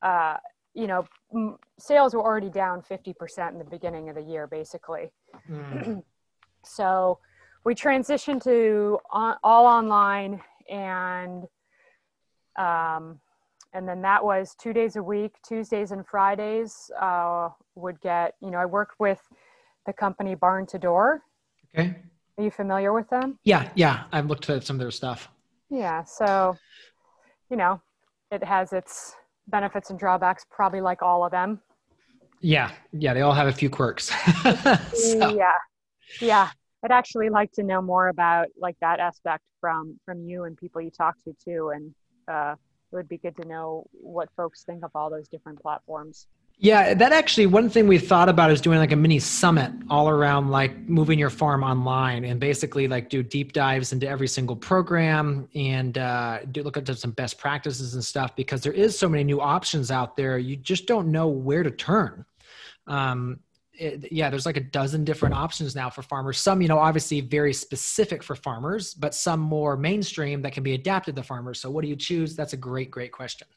uh, you know, m- sales were already down 50% in the beginning of the year, basically. Mm. so we transitioned to on, all online and, um, and then that was two days a week, Tuesdays and Fridays, uh, would get, you know, I worked with the company Barn to Door. Okay. Are you familiar with them? Yeah, yeah. I've looked at some of their stuff. Yeah. So, you know, it has its benefits and drawbacks, probably like all of them. Yeah. Yeah. They all have a few quirks. so. Yeah. Yeah. I'd actually like to know more about like that aspect from from you and people you talk to too, and uh, it would be good to know what folks think of all those different platforms. Yeah, that actually one thing we've thought about is doing like a mini summit all around like moving your farm online and basically like do deep dives into every single program and uh, do look at some best practices and stuff because there is so many new options out there. You just don't know where to turn. Um, it, yeah, there's like a dozen different options now for farmers. Some, you know, obviously very specific for farmers, but some more mainstream that can be adapted to farmers. So, what do you choose? That's a great, great question.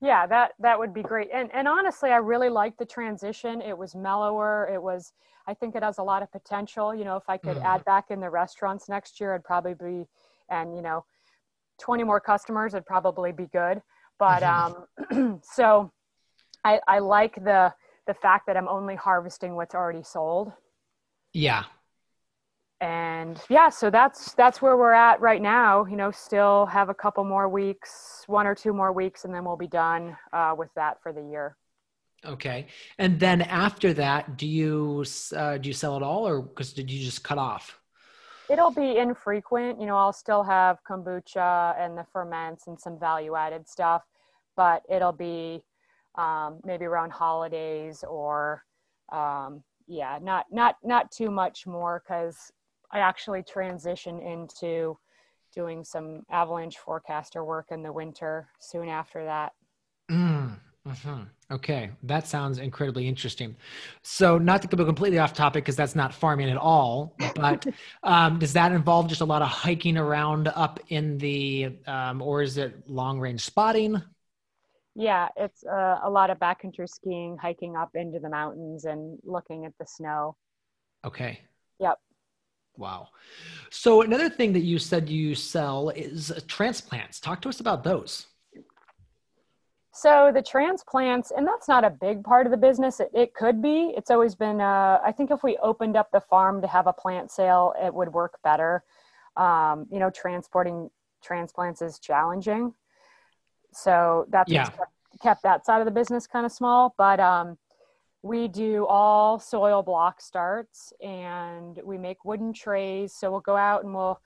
Yeah, that that would be great. And and honestly, I really liked the transition. It was mellower. It was I think it has a lot of potential. You know, if I could mm. add back in the restaurants next year, I'd probably be and you know, 20 more customers would probably be good. But mm-hmm. um so I I like the the fact that I'm only harvesting what's already sold. Yeah, and yeah so that's that's where we're at right now you know still have a couple more weeks one or two more weeks and then we'll be done uh, with that for the year. Okay. And then after that do you uh, do you sell it all or because did you just cut off? It'll be infrequent you know i'll still have kombucha and the ferments and some value added stuff but it'll be um, maybe around holidays or um, yeah not not not too much more because I actually transition into doing some avalanche forecaster work in the winter soon after that. Mm, mm-hmm. Okay, that sounds incredibly interesting. So, not to go completely off topic because that's not farming at all, but um, does that involve just a lot of hiking around up in the, um, or is it long range spotting? Yeah, it's uh, a lot of backcountry skiing, hiking up into the mountains and looking at the snow. Okay. Yep. Wow. So another thing that you said you sell is transplants. Talk to us about those. So the transplants, and that's not a big part of the business. It, it could be. It's always been. Uh, I think if we opened up the farm to have a plant sale, it would work better. Um, you know, transporting transplants is challenging, so that's yeah. kept, kept, that side of the business kind of small. But um, we do all soil block starts, and we make wooden trays. So we'll go out and we'll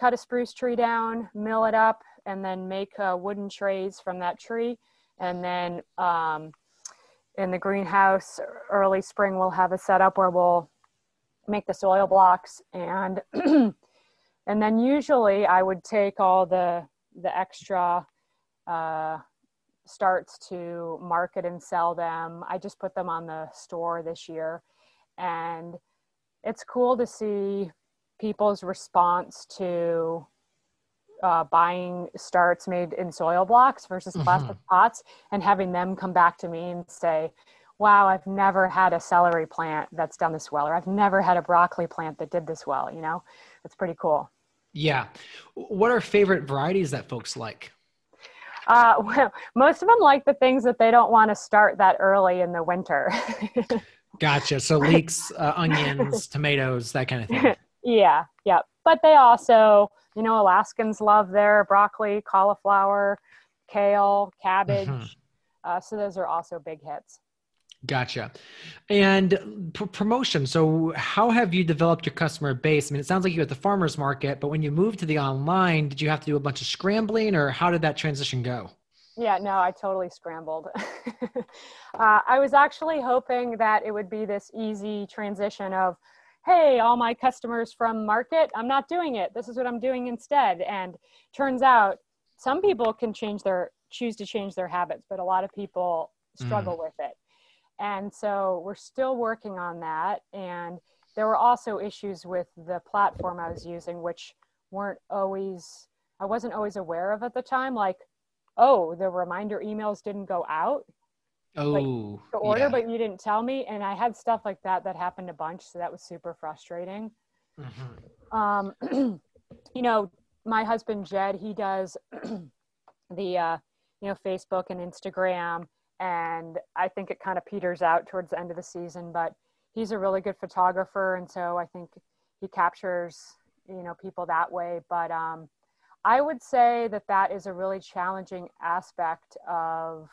cut a spruce tree down, mill it up, and then make uh, wooden trays from that tree and then um, in the greenhouse early spring we'll have a setup where we'll make the soil blocks and and then usually i would take all the the extra uh, starts to market and sell them i just put them on the store this year and it's cool to see people's response to uh, buying starts made in soil blocks versus mm-hmm. plastic pots and having them come back to me and say, wow, I've never had a celery plant that's done this well, or I've never had a broccoli plant that did this well. You know, it's pretty cool. Yeah. What are favorite varieties that folks like? Uh, well, most of them like the things that they don't want to start that early in the winter. gotcha. So leeks, uh, onions, tomatoes, that kind of thing. yeah. Yeah. But they also, you know, Alaskans love their broccoli, cauliflower, kale, cabbage. Mm-hmm. Uh, so those are also big hits. Gotcha. And p- promotion. So, how have you developed your customer base? I mean, it sounds like you're at the farmers market, but when you moved to the online, did you have to do a bunch of scrambling, or how did that transition go? Yeah, no, I totally scrambled. uh, I was actually hoping that it would be this easy transition of, hey, all my customers from market, I'm not doing it. This is what I'm doing instead. And turns out some people can change their choose to change their habits, but a lot of people struggle mm. with it. And so we're still working on that. And there were also issues with the platform I was using, which weren't always, I wasn't always aware of at the time. Like, oh, the reminder emails didn't go out oh like, to order, yeah. but you didn't tell me. And I had stuff like that that happened a bunch, so that was super frustrating. Mm-hmm. Um, you know, my husband Jed, he does the uh, you know Facebook and Instagram, and I think it kind of peters out towards the end of the season. But he's a really good photographer, and so I think he captures you know people that way. But um, I would say that that is a really challenging aspect of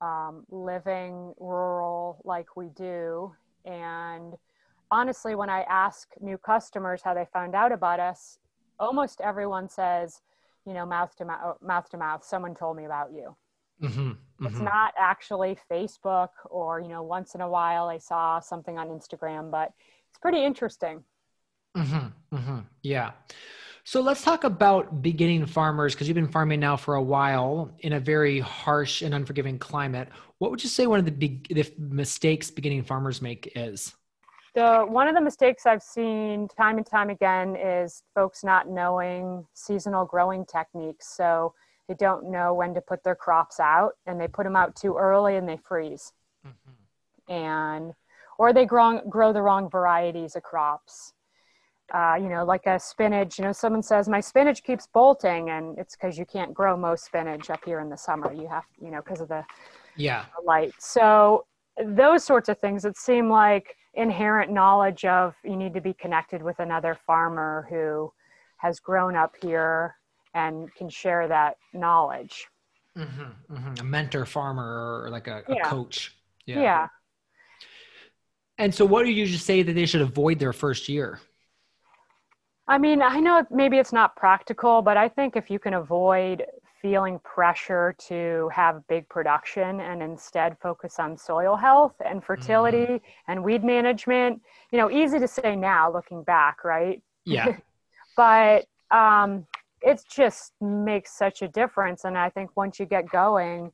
um, living rural like we do. And honestly, when I ask new customers how they found out about us, almost everyone says, you know, mouth to mouth, mouth to mouth, someone told me about you. Mm-hmm, mm-hmm. It's not actually Facebook or, you know, once in a while I saw something on Instagram, but it's pretty interesting. Mm-hmm, mm-hmm. yeah. So let's talk about beginning farmers because you've been farming now for a while in a very harsh and unforgiving climate. What would you say one of the big the mistakes beginning farmers make is? The one of the mistakes I've seen time and time again is folks not knowing seasonal growing techniques. So they don't know when to put their crops out and they put them out too early and they freeze. Mm-hmm. And or they grow grow the wrong varieties of crops uh, you know, like a spinach, you know, someone says my spinach keeps bolting and it's because you can't grow most spinach up here in the summer. You have, you know, because of the, yeah. The light. So those sorts of things that seem like inherent knowledge of you need to be connected with another farmer who has grown up here and can share that knowledge. Mm-hmm, mm-hmm. A mentor farmer or like a, yeah. a coach. Yeah. yeah. And so what do you just say that they should avoid their first year? I mean, I know maybe it's not practical, but I think if you can avoid feeling pressure to have big production and instead focus on soil health and fertility mm. and weed management, you know, easy to say now looking back, right? Yeah. but um, it just makes such a difference. And I think once you get going,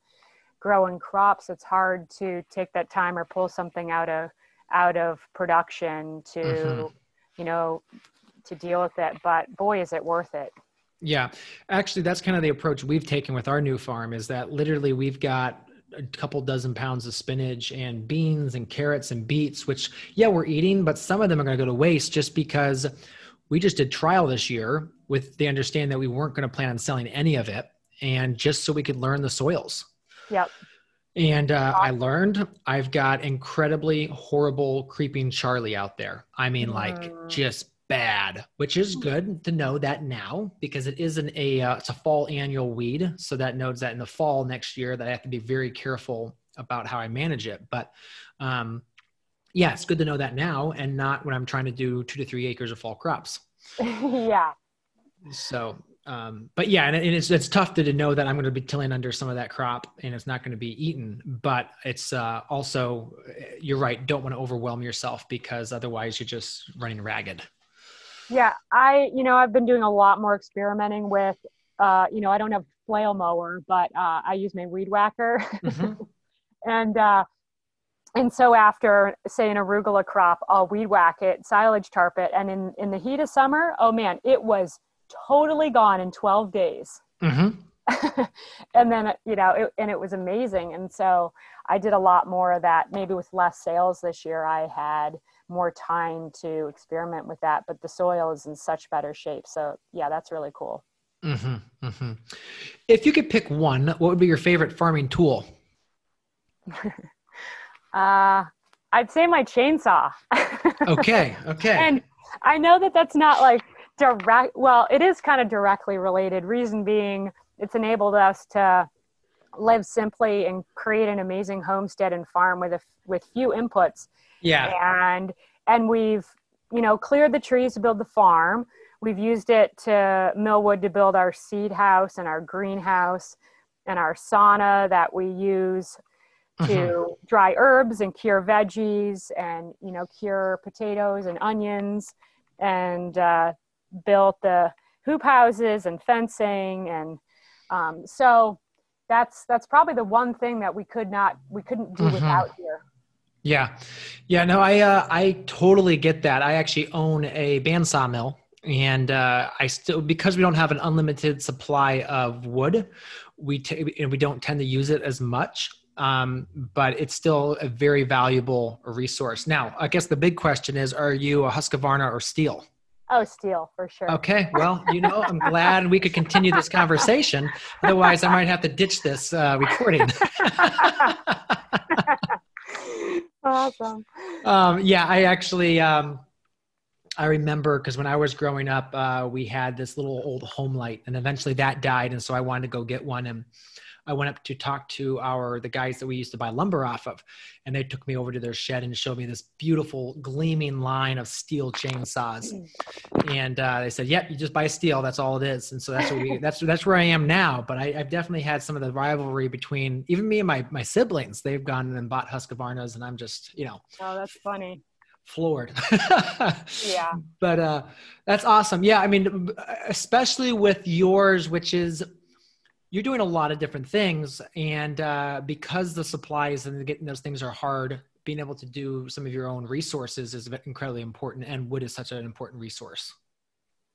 growing crops, it's hard to take that time or pull something out of out of production to, mm-hmm. you know, to deal with it but boy is it worth it yeah actually that's kind of the approach we've taken with our new farm is that literally we've got a couple dozen pounds of spinach and beans and carrots and beets which yeah we're eating but some of them are going to go to waste just because we just did trial this year with the understanding that we weren't going to plan on selling any of it, and just so we could learn the soils. Yep. And uh, I learned I've got incredibly horrible creeping Charlie out there. I mean, like Mm. just bad, which is good to know that now because it isn't a uh, it's a fall annual weed. So that knows that in the fall next year that I have to be very careful about how I manage it. But um, yeah, it's good to know that now and not when I'm trying to do two to three acres of fall crops. yeah. So, um, but yeah, and, it's it's tough to, to know that I'm going to be tilling under some of that crop and it's not going to be eaten. But it's uh, also, you're right. Don't want to overwhelm yourself because otherwise you're just running ragged. Yeah, I, you know, I've been doing a lot more experimenting with, uh, you know, I don't have flail mower, but uh, I use my weed whacker, Mhm. and uh, and so after say an arugula crop, I'll weed whack it, silage tarp it, and in in the heat of summer, oh man, it was totally gone in 12 days. Mhm. and then you know it, and it was amazing and so i did a lot more of that maybe with less sales this year i had more time to experiment with that but the soil is in such better shape so yeah that's really cool Mhm. Mhm. If you could pick one, what would be your favorite farming tool? uh i'd say my chainsaw Okay. Okay. and i know that that's not like direct well it is kind of directly related reason being it's enabled us to live simply and create an amazing homestead and farm with a with few inputs yeah. and and we've you know cleared the trees to build the farm we've used it to mill wood to build our seed house and our greenhouse and our sauna that we use to Mhm. dry herbs and cure veggies and you know cure potatoes and onions and uh, built the hoop houses and fencing and um, so that's that's probably the one thing that we could not we couldn't do Mhm. without here Yeah, yeah. No, I uh, I totally get that. I actually own a bandsaw mill, and uh, I still because we don't have an unlimited supply of wood, we t- and we don't tend to use it as much. Um, but it's still a very valuable resource. Now, I guess the big question is: Are you a Husqvarna or Stihl? oh Stihl for sure Okay, well, you know, I'm glad we could continue this conversation. Otherwise, I might have to ditch this uh, recording. awesome. um, yeah, I actually, um, I remember because when I was growing up, uh, we had this little old Homelite, and eventually that died, and so I wanted to go get one, and I went up to talk to our the guys that we used to buy lumber off of, and they took me over to their shed and showed me this beautiful gleaming line of Stihl chainsaws, and uh, they said, "Yep, you just buy Stihl. That's all it is." And so that's what we that's that's where I am now. But I, I've definitely had some of the rivalry between even me and my my siblings. They've gone and bought Husqvarnas, and I'm just you know Oh, that's funny. floored. Yeah. But uh, that's awesome. Yeah, I mean, especially with yours, which is you're doing a lot of different things, and uh, because the supplies and getting those things are hard, being able to do some of your own resources is incredibly important, and wood is such an important resource.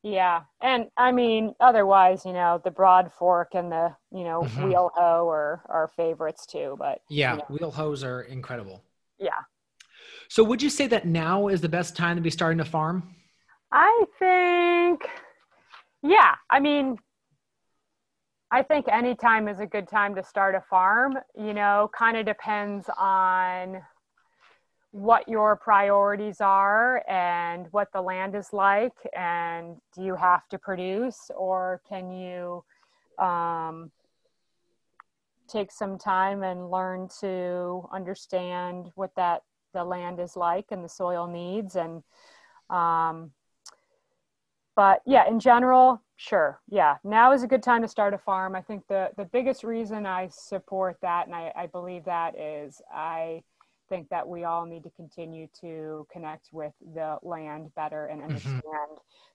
Yeah. And I mean, otherwise, you know, the broad fork and the, you know, Mhm. wheel hoe are our favorites too. But Yeah, Yeah. wheel hoes are incredible. yeah, So, would you say that now is the best time to be starting to farm? I think, yeah, I mean, I think any time is a good time to start a farm. You know, kind of depends on what your priorities are and what the land is like, and do you have to produce or can you um, take some time and learn to understand what that the land is like and the soil needs and um, but yeah in general sure. Yeah now is a good time to start a farm. I think the the biggest reason i support that and i, I believe that is i think that we all need to continue to connect with the land better and understand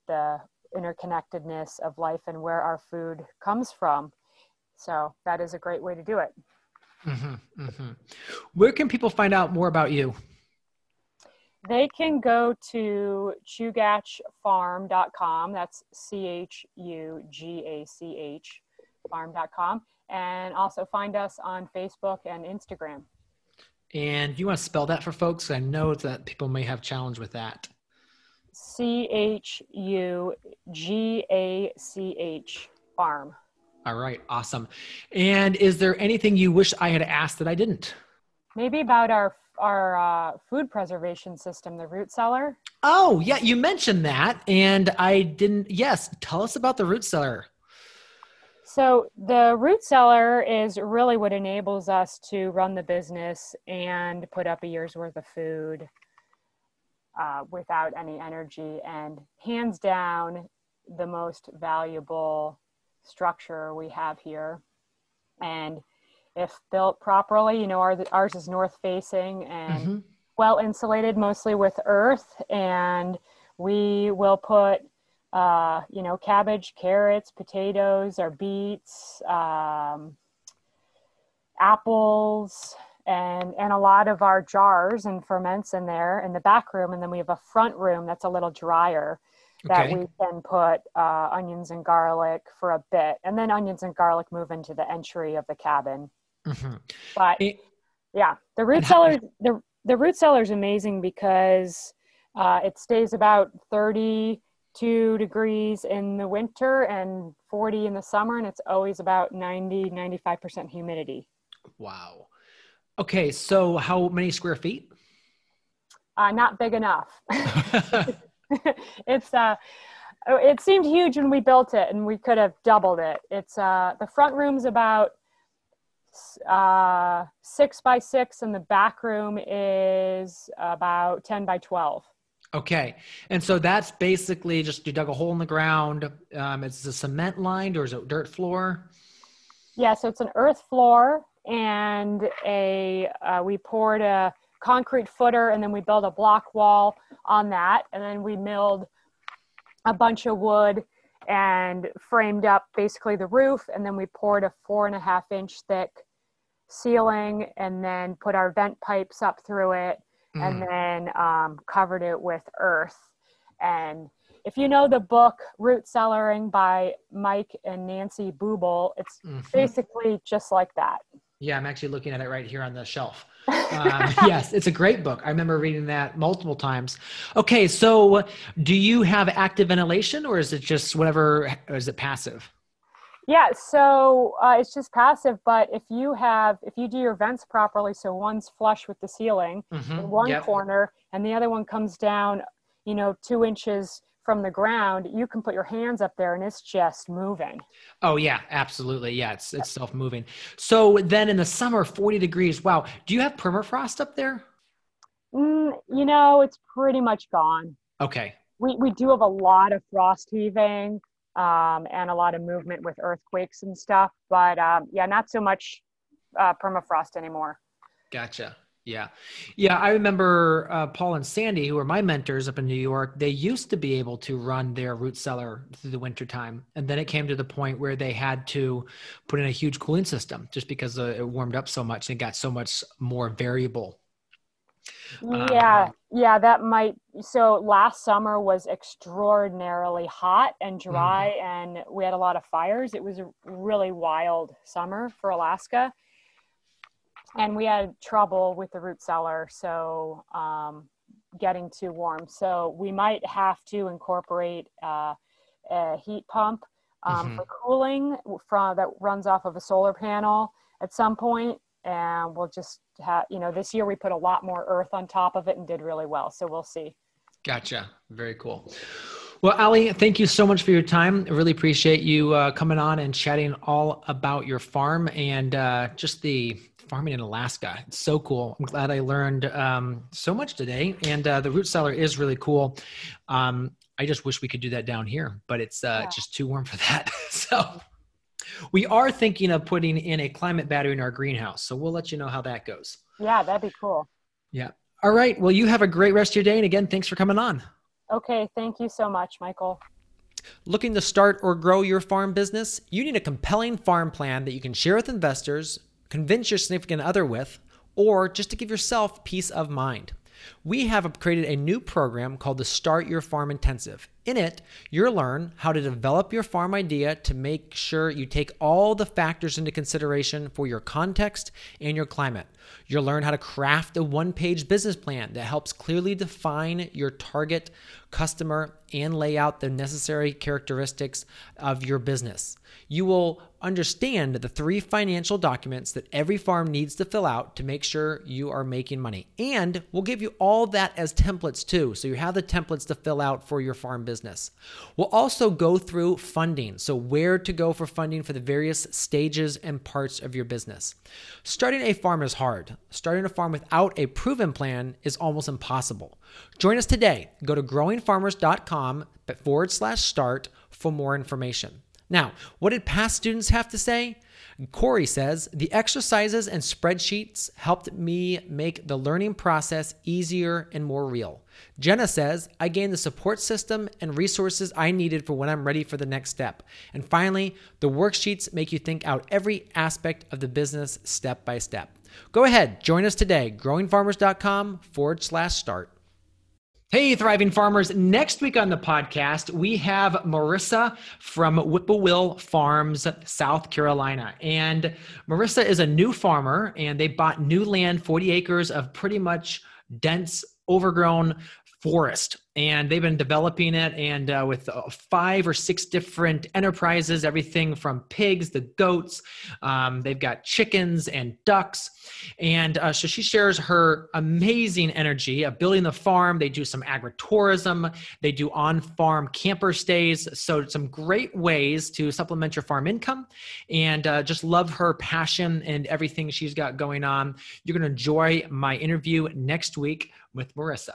the interconnectedness of life and where our food comes from. So that is a great way to do it. Hmm hmm Where can people find out more about you? They can go to chugachfarm.com. That's C H U G A C H farm.com. And also find us on Facebook and Instagram. And you want to spell that for folks? I know that people may have challenge with that. C H U G A C H farm. All right, awesome. And is there anything you wish I had asked that I didn't? Maybe about our our uh, food preservation system, the root cellar. Oh, yeah, you mentioned that, and I didn't. Yes, tell us about the root cellar. So the root cellar is really what enables us to run the business and put up a year's worth of food uh, without any energy, and hands down, the most valuable structure we have here. And if built properly, you know, our, ours is north facing and mm-hmm. well insulated, mostly with earth. And we will put, uh, you know, cabbage, carrots, potatoes, or beets, um, apples, and and a lot of our jars and ferments in there in the back room. And then we have a front room that's a little drier that okay. we can put uh, onions and garlic for a bit, and then onions and garlic move into the entry of the cabin. Mm-hmm. But it, yeah, the root cellar the the root cellar is amazing because uh, it stays about thirty two degrees in the winter and 40 in the summer and it's always about 90 95% humidity. Wow. Okay so how many square feet? Uh, not big enough. It's uh it seemed huge when we built it and we could have doubled it. It's uh the front room's about uh six by six and the back room is about 10 by 12 okay. And so that's basically just you dug a hole in the ground. Um it's a cement lined or is it dirt floor? Yeah so it's an earth floor and a uh, we poured a concrete footer and then we built a block wall on that. And then we milled a bunch of wood and framed up basically the roof and then we poured a four and a half inch thick ceiling and then put our vent pipes up through it mm. and then um, covered it with earth and if you know the book root cellaring by mike and nancy Bubel, it's mm-hmm. basically just like that yeah i'm actually looking at it right here on the shelf uh, yes, it's a great book. I remember reading that multiple times. Okay, so do you have active ventilation or is it just whatever, is it passive? Yeah, so uh, it's just passive, but if you have, if you do your vents properly, so one's flush with the ceiling mm-hmm. in one yep. corner and the other one comes down, you know, two inches from the ground, you can put your hands up there and it's just moving. Oh yeah, absolutely. Yeah, it's it's self moving. So then in the summer, 40 degrees. Wow. Do you have permafrost up there? Mm, you know, it's pretty much gone. Okay. We we do have a lot of frost heaving um, and a lot of movement with earthquakes and stuff, but um, yeah, not so much uh, permafrost anymore. Gotcha. Yeah. Yeah. I remember uh, Paul and Sandy, who were my mentors up in New York, they used to be able to run their root cellar through the winter time. And then it came to the point where they had to put in a huge cooling system just because uh, it warmed up so much and got so much more variable. Yeah. Um, yeah. That might. So last summer was extraordinarily hot and dry, mm-hmm. and we had a lot of fires. It was a really wild summer for Alaska and we had trouble with the root cellar, so um, getting too warm. So we might have to incorporate uh, a heat pump um, mm-hmm. for cooling from that runs off of a solar panel at some point, and we'll just have you know this year we put a lot more earth on top of it and did really well. So we'll see. Gotcha. Very cool. Well, Allie, thank you so much for your time. I really appreciate you uh, coming on and chatting all about your farm and uh, just the farming in Alaska. It's so cool. I'm glad I learned um, so much today. And uh, the root cellar is really cool. Um, I just wish we could do that down here, but it's uh, yeah. just too warm for that. so we are thinking of putting in a climate battery in our greenhouse. So we'll let you know how that goes. Yeah, that'd be cool. Yeah. All right. Well, you have a great rest of your day. And again, thanks for coming on. Okay. Thank you so much, Michael. Looking to start or grow your farm business? You need a compelling farm plan that you can share with investors convince your significant other with, or just to give yourself peace of mind. We have created a new program called the Start Your Farm Intensive. In it, you'll learn how to develop your farm idea to make sure you take all the factors into consideration for your context and your climate. You'll learn how to craft a one page business plan that helps clearly define your target customer and lay out the necessary characteristics of your business. You will understand the three financial documents that every farm needs to fill out to make sure you are making money. And we'll give you all that as templates too. So you have the templates to fill out for your farm business. We'll also go through funding. So, where to go for funding for the various stages and parts of your business. Starting a farm is hard. Starting a farm without a proven plan is almost impossible. Join us today. Go to growingfarmers.com forward slash start for more information. Now, what did past students have to say? Corey says, the exercises and spreadsheets helped me make the learning process easier and more real. Jenna says, I gained the support system and resources I needed for when I'm ready for the next step. And finally, the worksheets make you think out every aspect of the business step by step. Go ahead, join us today, growingfarmers.com forward slash start. Hey, thriving farmers. Next week on the podcast, we have Marissa from Whippoorwill Farms, South Carolina. And Marissa is a new farmer, and they bought new land, 40 acres of pretty much dense, overgrown forest and they've been developing it and uh, with uh, five or six different enterprises everything from pigs the goats. Um, they've got chickens and ducks. And uh, so she shares her amazing energy of building the farm. They do some agritourism. They do on-farm camper stays. So some great ways to supplement your farm income. And uh, just love her passion and everything she's got going on. You're going to enjoy my interview next week with marissa